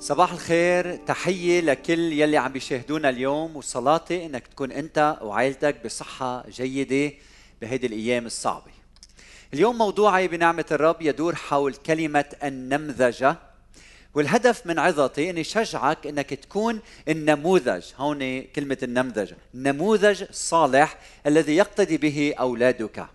صباح الخير تحية لكل يلي عم بيشاهدونا اليوم وصلاتي إنك تكون أنت وعائلتك بصحة جيدة بهيدي الأيام الصعبة. اليوم موضوعي بنعمة الرب يدور حول كلمة النمذجة والهدف من عظتي إني شجعك إنك تكون النموذج هون كلمة النمذجة النموذج الصالح الذي يقتدي به أولادك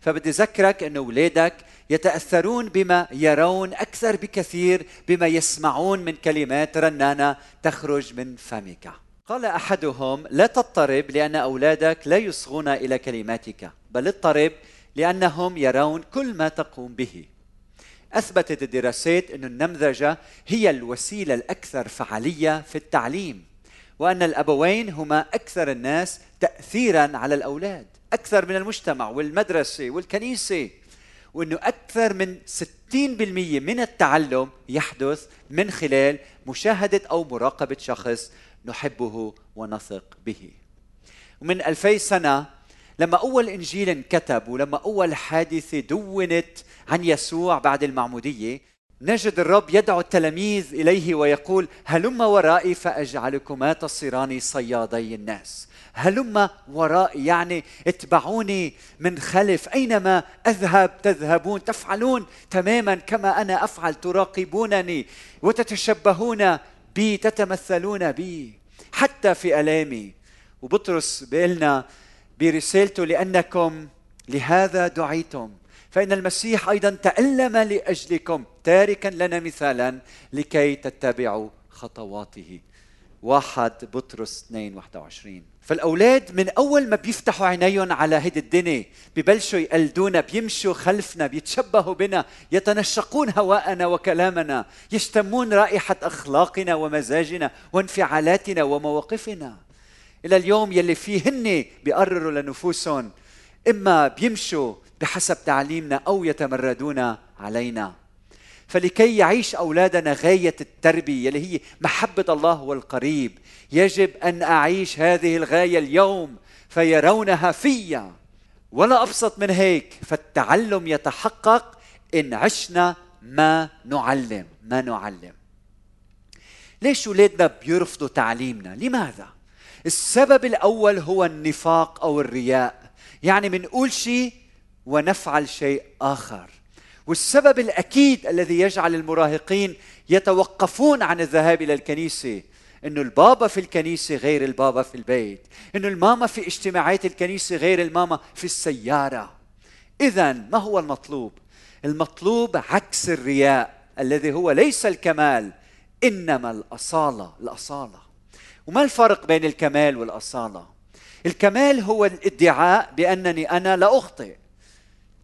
فبدي اذكرك إنه اولادك يتأثرون بما يرون أكثر بكثير بما يسمعون من كلمات رنانة تخرج من فمك. قال أحدهم لا تضطرب لأن أولادك لا يصغون إلى كلماتك بل اضطرب لأنهم يرون كل ما تقوم به. أثبتت الدراسات إن النمذجة هي الوسيلة الأكثر فعالية في التعليم وأن الأبوين هما أكثر الناس تاثيرا على الأولاد. أكثر من المجتمع والمدرسة والكنيسة وإنه أكثر من 60% من التعلم يحدث من خلال مشاهدة أو مراقبة شخص نحبه ونثق به. ومن 2000 سنة لما أول إنجيل انكتب ولما أول حادثة دونت عن يسوع بعد المعمودية نجد الرب يدعو التلاميذ إليه ويقول هلم ورائي فأجعلكما تصيران صيادي الناس. هلم ورائي يعني اتبعوني من خلف. أينما أذهب تذهبون تفعلون تماما كما أنا أفعل تراقبونني وتتشبهون بي تتمثلون بي حتى في آلامي. وبطرس بيقلنا برسالته لأنكم لهذا دعيتم فإن المسيح أيضا تألم لأجلكم. تاركا لنا مثالا لكي تتبعوا خطواته. واحد بطرس 2 21 فالأولاد من أول ما بيفتحوا عينيهم على هيدي الدنيا ببلشوا يقلدونا بيمشوا خلفنا بيتشبهوا بنا يتنشقون هواءنا وكلامنا يشتمون رائحة أخلاقنا ومزاجنا وانفعالاتنا ومواقفنا. إلى اليوم يلي فيه هن بيقرروا لنفوسهم. إما بيمشوا بحسب تعليمنا أو يتمردون علينا. فلكي يعيش أولادنا غاية التربية اللي هي محبة الله والقريب يجب أن أعيش هذه الغاية اليوم فيرونها فيا. ولا أبسط من هيك فالتعلم يتحقق إن عشنا ما نعلم ما نعلم. ليش اولادنا بيرفضوا تعليمنا؟ لماذا؟ السبب الأول هو النفاق أو الرياء. يعني بنقول شيء ونفعل شيء آخر. والسبب الأكيد الذي يجعل المراهقين يتوقفون عن الذهاب إلى الكنيسة إنه البابا في الكنيسة غير البابا في البيت إنه الماما في اجتماعات الكنيسة غير الماما في السيارة. اذا ما هو المطلوب؟ المطلوب عكس الرياء الذي هو ليس الكمال إنما الأصالة الأصالة. وما الفرق بين الكمال والأصالة؟ الكمال هو الادعاء بأنني أنا لا أخطئ.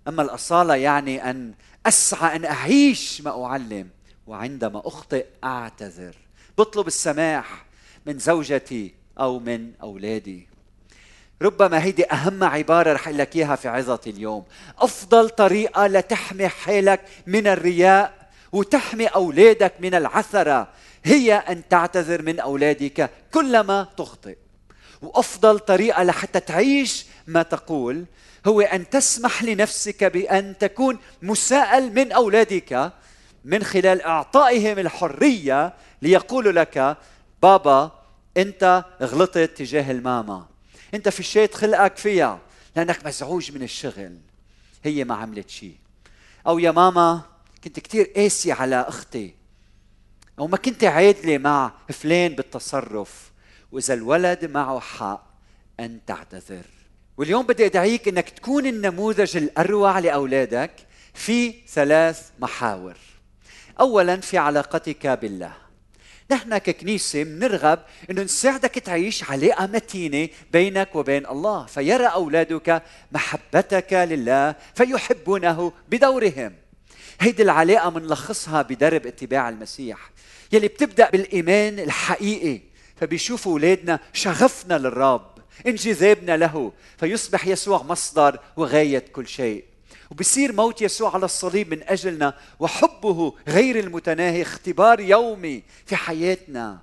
أما الأصالة يعني أن أسعى أن اعيش ما أعلم وعندما أخطئ أعتذر. بطلب السماح من زوجتي أو من أولادي. ربما هيدي أهم عبارة رح أقول لك إياها في عظتي اليوم. أفضل طريقة لتحمي حالك من الرياء وتحمي أولادك من العثرة هي أن تعتذر من أولادك كلما تخطئ. وأفضل طريقة لحتى تعيش ما تقول هو أن تسمح لنفسك بأن تكون مساءل من أولادك من خلال إعطائهم الحرية ليقولوا لك بابا أنت غلطت تجاه الماما. أنت فشيت خلقك فيها لأنك مزعوج من الشغل. هي ما عملت شيء. أو يا ماما كنت كثير قاسي على أختي أو ما كنت عادلة مع فلان بالتصرف وإذا الولد معه حق أن تعتذر. واليوم بدي أدعيك إنك تكون النموذج الأروع لأولادك في ثلاث محاور. اولا في علاقتك بالله. نحن ككنيسة بنرغب إنه نساعدك تعيش علاقة متينة بينك وبين الله، فيرى أولادك محبتك لله فيحبونه بدورهم. هيدي العلاقة منلخصها بدرب اتباع المسيح يلي بتبدأ بالإيمان الحقيقي فبيشوفوا أولادنا شغفنا للرب انجذابنا له فيصبح يسوع مصدر وغاية كل شيء. وبصير موت يسوع على الصليب من أجلنا وحبه غير المتناهي اختبار يومي في حياتنا.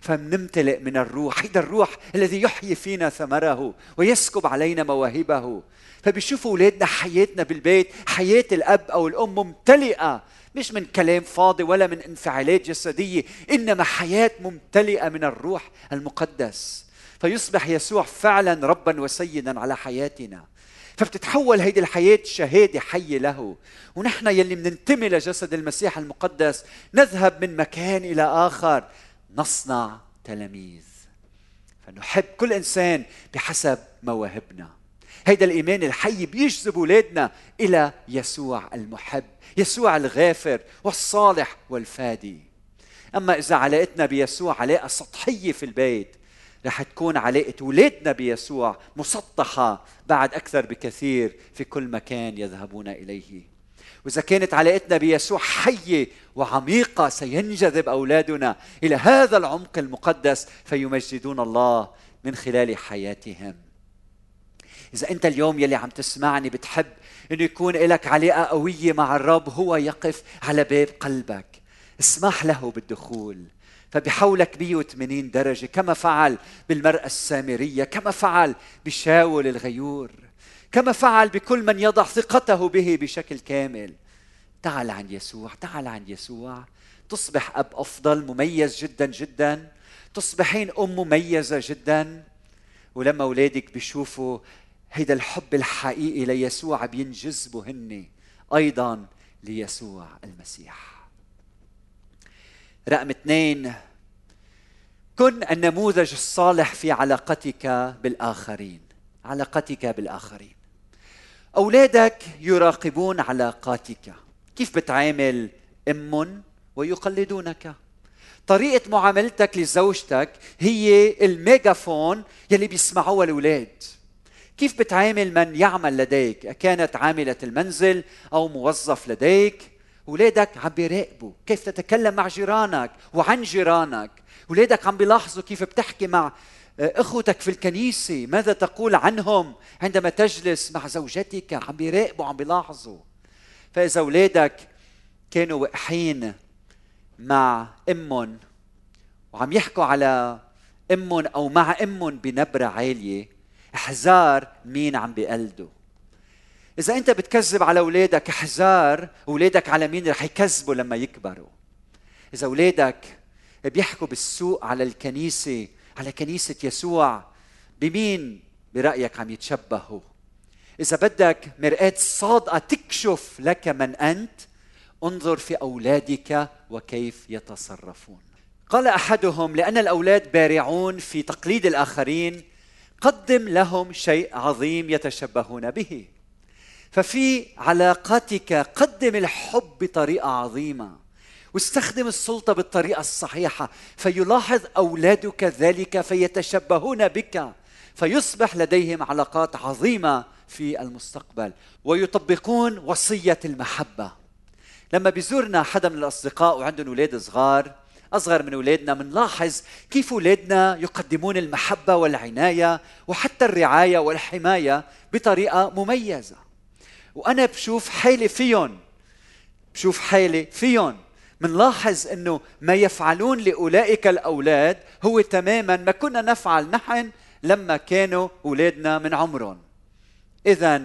فمنمتلئ من الروح هيدا الروح الذي يحيي فينا ثمره ويسكب علينا مواهبه. فبيشوفوا أولادنا حياتنا بالبيت حياة الأب أو الأم ممتلئة مش من كلام فاضي ولا من انفعالات جسدية إنما حياة ممتلئة من الروح المقدس. فيصبح يسوع فعلا ربا وسيدا على حياتنا. فبتتحول هيدي الحياة شهادة حية له. ونحن يلي مننتمي لجسد المسيح المقدس نذهب من مكان إلى آخر نصنع تلاميذ. فنحب كل إنسان بحسب مواهبنا. هيدا الإيمان الحي بيجذب أولادنا إلى يسوع المحب يسوع الغافر والصالح والفادي. أما إذا علاقتنا بيسوع علاقة سطحية في البيت رح تكون علاقة ولادنا بيسوع مسطحة بعد أكثر بكثير في كل مكان يذهبون إليه. وإذا كانت علاقتنا بيسوع حية وعميقة سينجذب أولادنا إلى هذا العمق المقدس فيمجدون الله من خلال حياتهم. إذا أنت اليوم يلي عم تسمعني بتحب أنه يكون لك علاقة قوية مع الرب هو يقف على باب قلبك. اسمح له بالدخول. فبحولك 180 درجة كما فعل بالمرأة السامرية كما فعل بشاول الغيور كما فعل بكل من يضع ثقته به بشكل كامل. تعال عن يسوع تعال عن يسوع. تصبح أب أفضل مميز جدا جدا. تصبحين أم مميزة جدا. ولما أولادك بيشوفوا هيدا الحب الحقيقي ليسوع بينجذبوا هن أيضا ليسوع المسيح. رقم اثنين كن النموذج الصالح في علاقتك بالآخرين. علاقتك بالآخرين. أولادك يراقبون علاقاتك. كيف بتعامل أم ويقلدونك؟ طريقة معاملتك لزوجتك هي الميجافون يلي بيسمعوها الأولاد. كيف بتعامل من يعمل لديك؟ كانت عاملة المنزل أو موظف لديك؟ أولادك عم بيراقبوا كيف تتكلم مع جيرانك وعن جيرانك. أولادك عم بيلاحظوا كيف بتحكي مع آه، أخوتك في الكنيسة ماذا تقول عنهم عندما تجلس مع زوجتك؟ عم بيراقبوا عم بيلاحظوا. فإذا أولادك كانوا وقحين مع أمهم وعم يحكوا على أمهم أو مع أمهم بنبرة عالية أحذار مين عم بيقلدوا. إذا أنت بتكذب على أولادك أحذار أولادك على مين؟ رح يكذبوا لما يكبروا. إذا أولادك بيحكوا بالسوق على الكنيسة على كنيسة يسوع بمين؟ برأيك عم يتشبهوا. إذا بدك مرآة صادقة تكشف لك من أنت انظر في أولادك وكيف يتصرفون. قال أحدهم لأن الأولاد بارعون في تقليد الآخرين قدم لهم شيء عظيم يتشبهون به. ففي علاقاتك قدم الحب بطريقة عظيمة واستخدم السلطة بالطريقة الصحيحة فيلاحظ أولادك ذلك فيتشبهون بك فيصبح لديهم علاقات عظيمة في المستقبل ويطبقون وصية المحبة. لما بيزورنا حدا من الأصدقاء وعندهم أولاد صغار أصغر من اولادنا بنلاحظ كيف اولادنا يقدمون المحبة والعناية وحتى الرعاية والحماية بطريقة مميزة. وأنا بشوف حالي فيهم. بشوف حالي فيهم. منلاحظ إنه ما يفعلون لأولئك الأولاد هو تماما ما كنا نفعل نحن لما كانوا أولادنا من عمرهم. اذا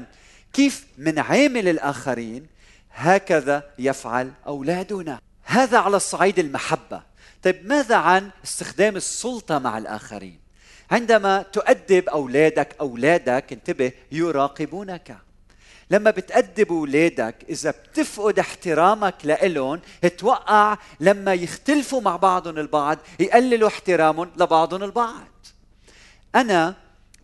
كيف منعامل الآخرين هكذا يفعل أولادنا؟ هذا على الصعيد المحبة. طيب ماذا عن استخدام السلطة مع الآخرين؟ عندما تؤدب أولادك أولادك انتبه يراقبونك. لما بتأدب أولادك إذا بتفقد احترامك لإلهم توقع لما يختلفوا مع بعضهم البعض يقللوا احترامهم لبعضهم البعض. أنا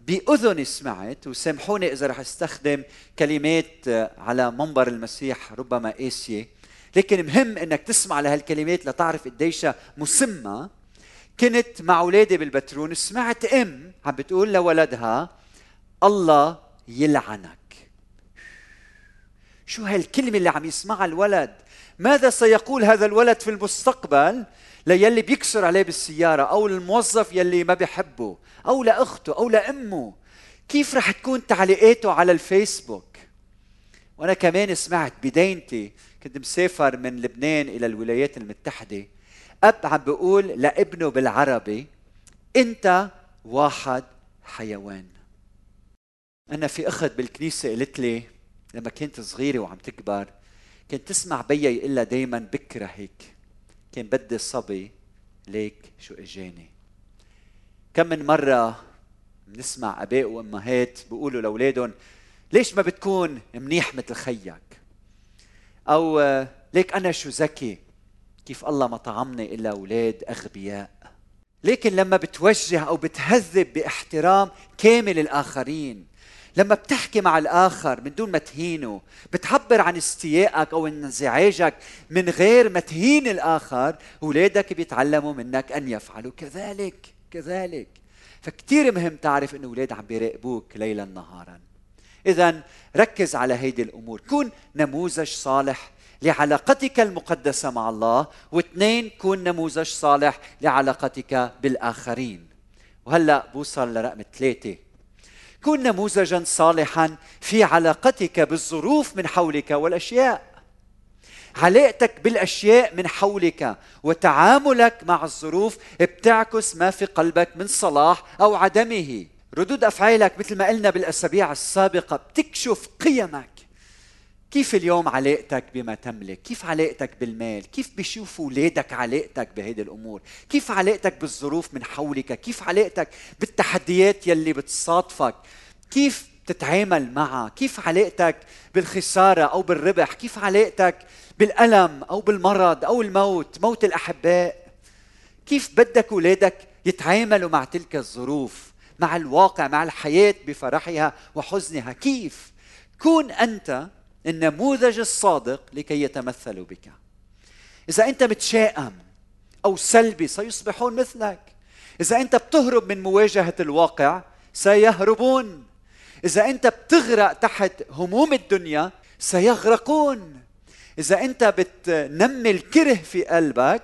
بأذني سمعت وسامحوني إذا رح أستخدم كلمات على منبر المسيح ربما قاسية لكن مهم إنك تسمع لهالكلمات لتعرف قديش مسمى. كنت مع أولادي بالبترون سمعت أم عم بتقول لولدها الله يلعنك. شو هالكلمة اللي عم يسمعها الولد؟ ماذا سيقول هذا الولد في المستقبل؟ ليلي بيكسر عليه بالسيارة أو الموظف يلي ما بيحبه أو لأخته أو لأمه. كيف رح تكون تعليقاته على الفيسبوك؟ وأنا كمان سمعت بدينتي كنت مسافر من لبنان إلى الولايات المتحدة. أب عم بيقول لابنه بالعربي أنت واحد حيوان. أنا في أخت بالكنيسة قالت لي لما كنت صغيرة وعم تكبر كنت تسمع بيا يقول لها دايما بكره هيك. كان بدي الصبي ليك شو إجاني. كم من مرة بنسمع أباء وأمهات بيقولوا لأولادهم ليش ما بتكون منيح مثل خيك؟ أو ليك أنا شو ذكي؟ كيف الله ما طعمني إلا أولاد أغبياء؟ لكن لما بتوجه أو بتهذب باحترام كامل الآخرين لما بتحكي مع الآخر من دون ما تهينه بتعبر عن استيائك أو انزعاجك من غير ما تهين الآخر اولادك بيتعلموا منك أن يفعلوا كذلك كذلك. فكتير مهم تعرف انه أولاد عم بيراقبوك ليلا نهارا. اذا ركز على هيدي الأمور. كون نموذج صالح لعلاقتك المقدسة مع الله واثنين كون نموذج صالح لعلاقتك بالآخرين. وهلأ بوصل لرقم ثلاثة كن نموذجا صالحا في علاقتك بالظروف من حولك والأشياء. علاقتك بالأشياء من حولك وتعاملك مع الظروف بتعكس ما في قلبك من صلاح أو عدمه. ردود أفعالك مثل ما قلنا بالأسابيع السابقة بتكشف قيمك. كيف اليوم علاقتك بما تملك؟ كيف علاقتك بالمال؟ كيف بيشوفوا اولادك علاقتك بهذه الأمور؟ كيف علاقتك بالظروف من حولك؟ كيف علاقتك بالتحديات يلي بتصادفك؟ كيف تتعامل معها؟ كيف علاقتك بالخسارة أو بالربح؟ كيف علاقتك بالألم أو بالمرض أو الموت؟ موت الأحباء؟ كيف بدك اولادك يتعاملوا مع تلك الظروف مع الواقع مع الحياة بفرحها وحزنها؟ كيف؟ كون أنت النموذج الصادق لكي يتمثلوا بك. إذا أنت متشائم أو سلبي سيصبحون مثلك. إذا أنت بتهرب من مواجهة الواقع سيهربون. إذا أنت بتغرق تحت هموم الدنيا سيغرقون. إذا أنت بتنمي الكره في قلبك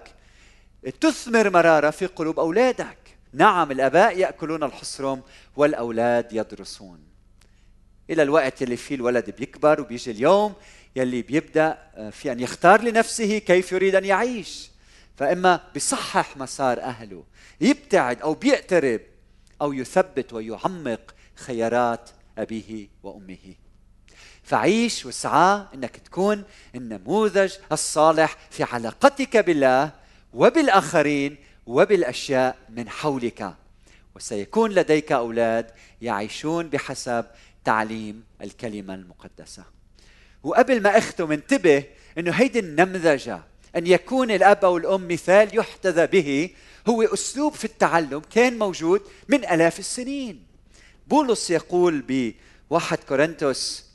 تثمر مرارة في قلوب أولادك. نعم الآباء يأكلون الحصرم والأولاد يدرسون. إلى الوقت اللي فيه الولد بيكبر وبيجي اليوم يلي بيبدأ آه، في أن يختار لنفسه كيف يريد أن يعيش. فإما بصحح مسار أهله يبتعد أو بيقترب أو يثبت ويعمق خيارات أبيه وأمه. فعيش واسعى إنك تكون النموذج الصالح في علاقتك بالله وبالآخرين وبالأشياء من حولك. وسيكون لديك أولاد يعيشون بحسب تعليم الكلمة المقدسة. وقبل ما أختم انتبه أنه هيدي النمذجة أن يكون الأب أو الأم مثال يحتذى به هو أسلوب في التعلم كان موجود من ألاف السنين. بولس يقول بواحد كورنثوس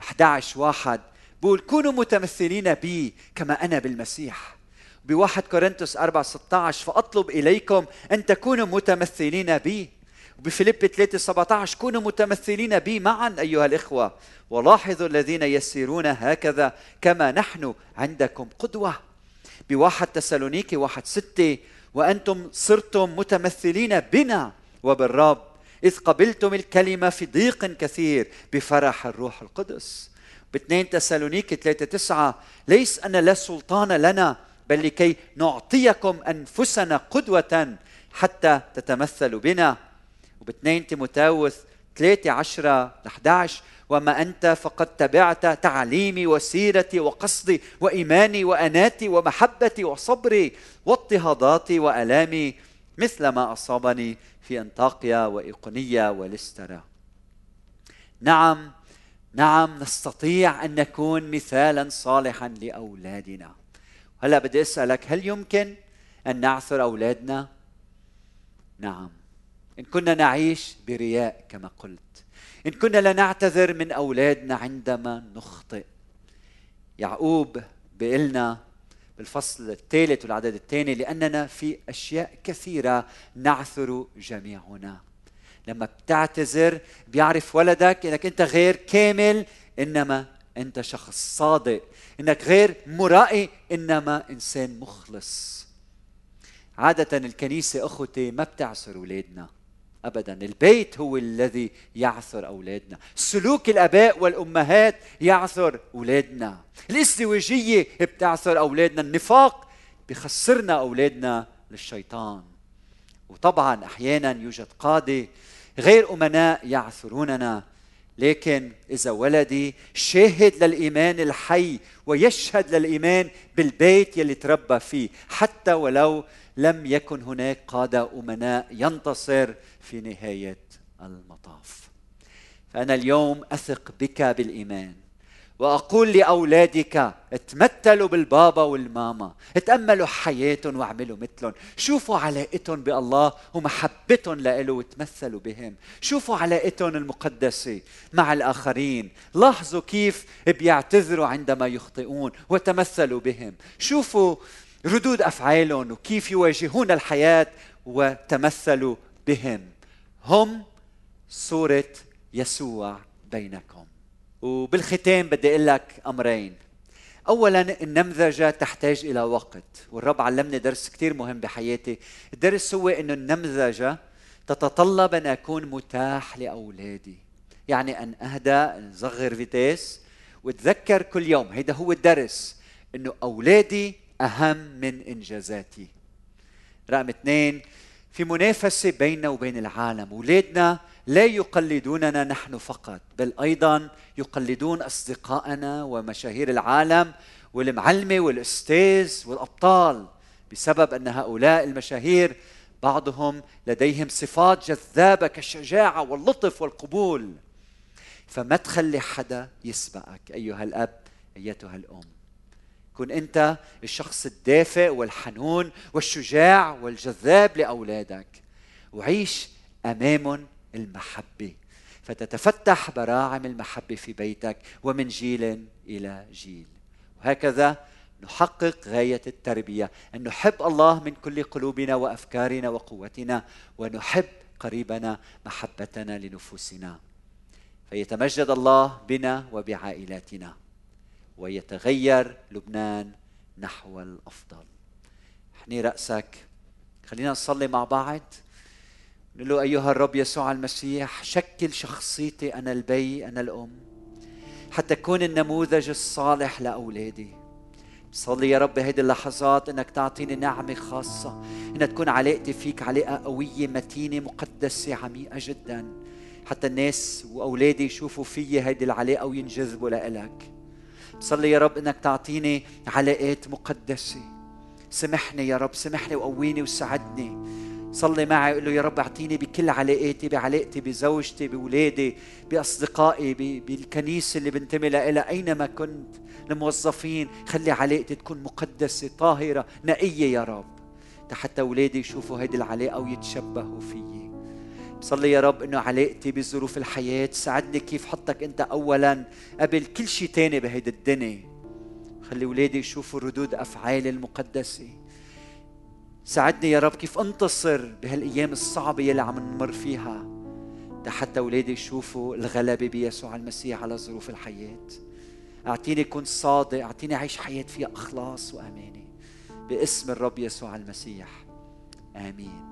11 واحد بقول كونوا متمثلين بي كما أنا بالمسيح. بواحد كورنثوس 4 16 فأطلب إليكم أن تكونوا متمثلين بي. وبفيليب 3 17 كونوا متمثلين بي معا أيها الإخوة. ولاحظوا الذين يسيرون هكذا كما نحن عندكم قدوة. بواحد تسالونيكي واحد ستة وأنتم صرتم متمثلين بنا. وبالرب إذ قبلتم الكلمة في ضيق كثير بفرح الروح القدس. باثنين تسالونيكي ثلاثة تسعة ليس أن لا سلطان لنا بل لكي نعطيكم أنفسنا قدوة حتى تتمثلوا بنا. وباثنين تيموتاوس 3 10 ل 11 وما أنت فقد تبعت تعليمي وسيرتي وقصدي وإيماني وأناتي ومحبتي وصبري واضطهاداتي وألامي مثل ما أصابني في أنطاقيا وإيقونية ولسترا نعم نعم نستطيع أن نكون مثالا صالحا لأولادنا. هلا بدي أسألك هل يمكن أن نعثر أولادنا؟ نعم. إن كنا نعيش برياء كما قلت. إن كنا لا نعتذر من أولادنا عندما نخطئ. يعقوب بيقلنا بالفصل الثالث والعدد الثاني لأننا في أشياء كثيرة نعثر جميعنا. لما بتعتذر بيعرف ولدك إنك أنت غير كامل إنما أنت شخص صادق. إنك غير مرائي إنما إنسان مخلص. عادة الكنيسة أخوتي ما بتعصر أولادنا. ابدا. البيت هو الذي يعثر أولادنا. سلوك الآباء والأمهات يعثر أولادنا. الازدواجيه بتعثر أولادنا. النفاق بخسرنا أولادنا للشيطان. وطبعا أحيانا يوجد قاده غير أمناء يعثروننا. لكن إذا ولدي شاهد للإيمان الحي ويشهد للإيمان بالبيت يلي تربى فيه. حتى ولو لم يكن هناك قادة أمناء ينتصر في نهاية المطاف. فأنا اليوم أثق بك بالإيمان وأقول لأولادك تمثلوا بالبابا والماما تاملوا حياتهم واعملوا مثلهم. شوفوا علاقتهم بالله ومحبتهم له وتمثلوا بهم. شوفوا علاقتهم المقدسة مع الآخرين. لاحظوا كيف بيعتذروا عندما يخطئون وتمثلوا بهم. شوفوا ردود أفعالهم وكيف يواجهون الحياة وتمثلوا بهم. هم صورة يسوع بينكم. وبالختام بدي أقول لك أمرين. اولا النمذجة تحتاج إلى وقت. والرب علمني درس كثير مهم بحياتي. الدرس هو انه النمذجة تتطلب أن أكون متاح لأولادي. يعني أن اهدى صغر فيتيس. وأتذكر كل يوم هيدا هو الدرس إنه أولادي أهم من إنجازاتي. رقم اثنين في منافسة بيننا وبين العالم اولادنا لا يقلدوننا نحن فقط بل أيضا يقلدون أصدقائنا ومشاهير العالم والمعلمة والأستاذ والأبطال بسبب أن هؤلاء المشاهير بعضهم لديهم صفات جذابة كالشجاعه واللطف والقبول. فما تخلي حدا يسبقك أيها الأب أيتها الأم. كن أنت الشخص الدافئ والحنون والشجاع والجذاب لأولادك. وعيش امامهم المحبة. فتتفتح براعم المحبة في بيتك ومن جيل إلى جيل. وهكذا نحقق غاية التربية. أن نحب الله من كل قلوبنا وأفكارنا وقوتنا ونحب قريبنا محبتنا لنفوسنا. فيتمجد الله بنا وبعائلاتنا. ويتغير لبنان نحو الأفضل. احني رأسك. خلينا نصلي مع بعض. نقول له أيها الرب يسوع المسيح شكل شخصيتي أنا البي أنا الأم. حتى أكون النموذج الصالح لأولادي. صلي يا رب هذه اللحظات إنك تعطيني نعمة خاصة. ان تكون علاقتي فيك علاقة قوية متينة مقدسة عميقة جدا. حتى الناس وأولادي يشوفوا في هذه العلاقة وينجذبوا لإلك. صلي يا رب إنك تعطيني علاقات مقدسة. سمحني يا رب سمحني وقويني وساعدني. صلي معي قل له يا رب أعطيني بكل علاقاتي بعلاقتي بزوجتي بأولادي بأصدقائي بالكنيسة اللي بنتمي لها. أينما كنت الموظفين خلي علاقتي تكون مقدسة طاهرة نقية يا رب. حتى أولادي يشوفوا هيدي العلاقة ويتشبهوا فيي. بصلي يا رب إنه علاقتي بظروف الحياة ساعدني كيف حطك أنت اولا قبل كل شيء تاني بهيدي الدنيا. خلي اولادي يشوفوا ردود أفعالي المقدسة. ساعدني يا رب كيف أنتصر بهالأيام الصعبة يلي عم نمر فيها حتى اولادي يشوفوا الغلبة بيسوع المسيح على ظروف الحياة. أعطيني كن صادق أعطيني اعيش حياة فيها إخلاص وأمانة. باسم الرب يسوع المسيح. آمين.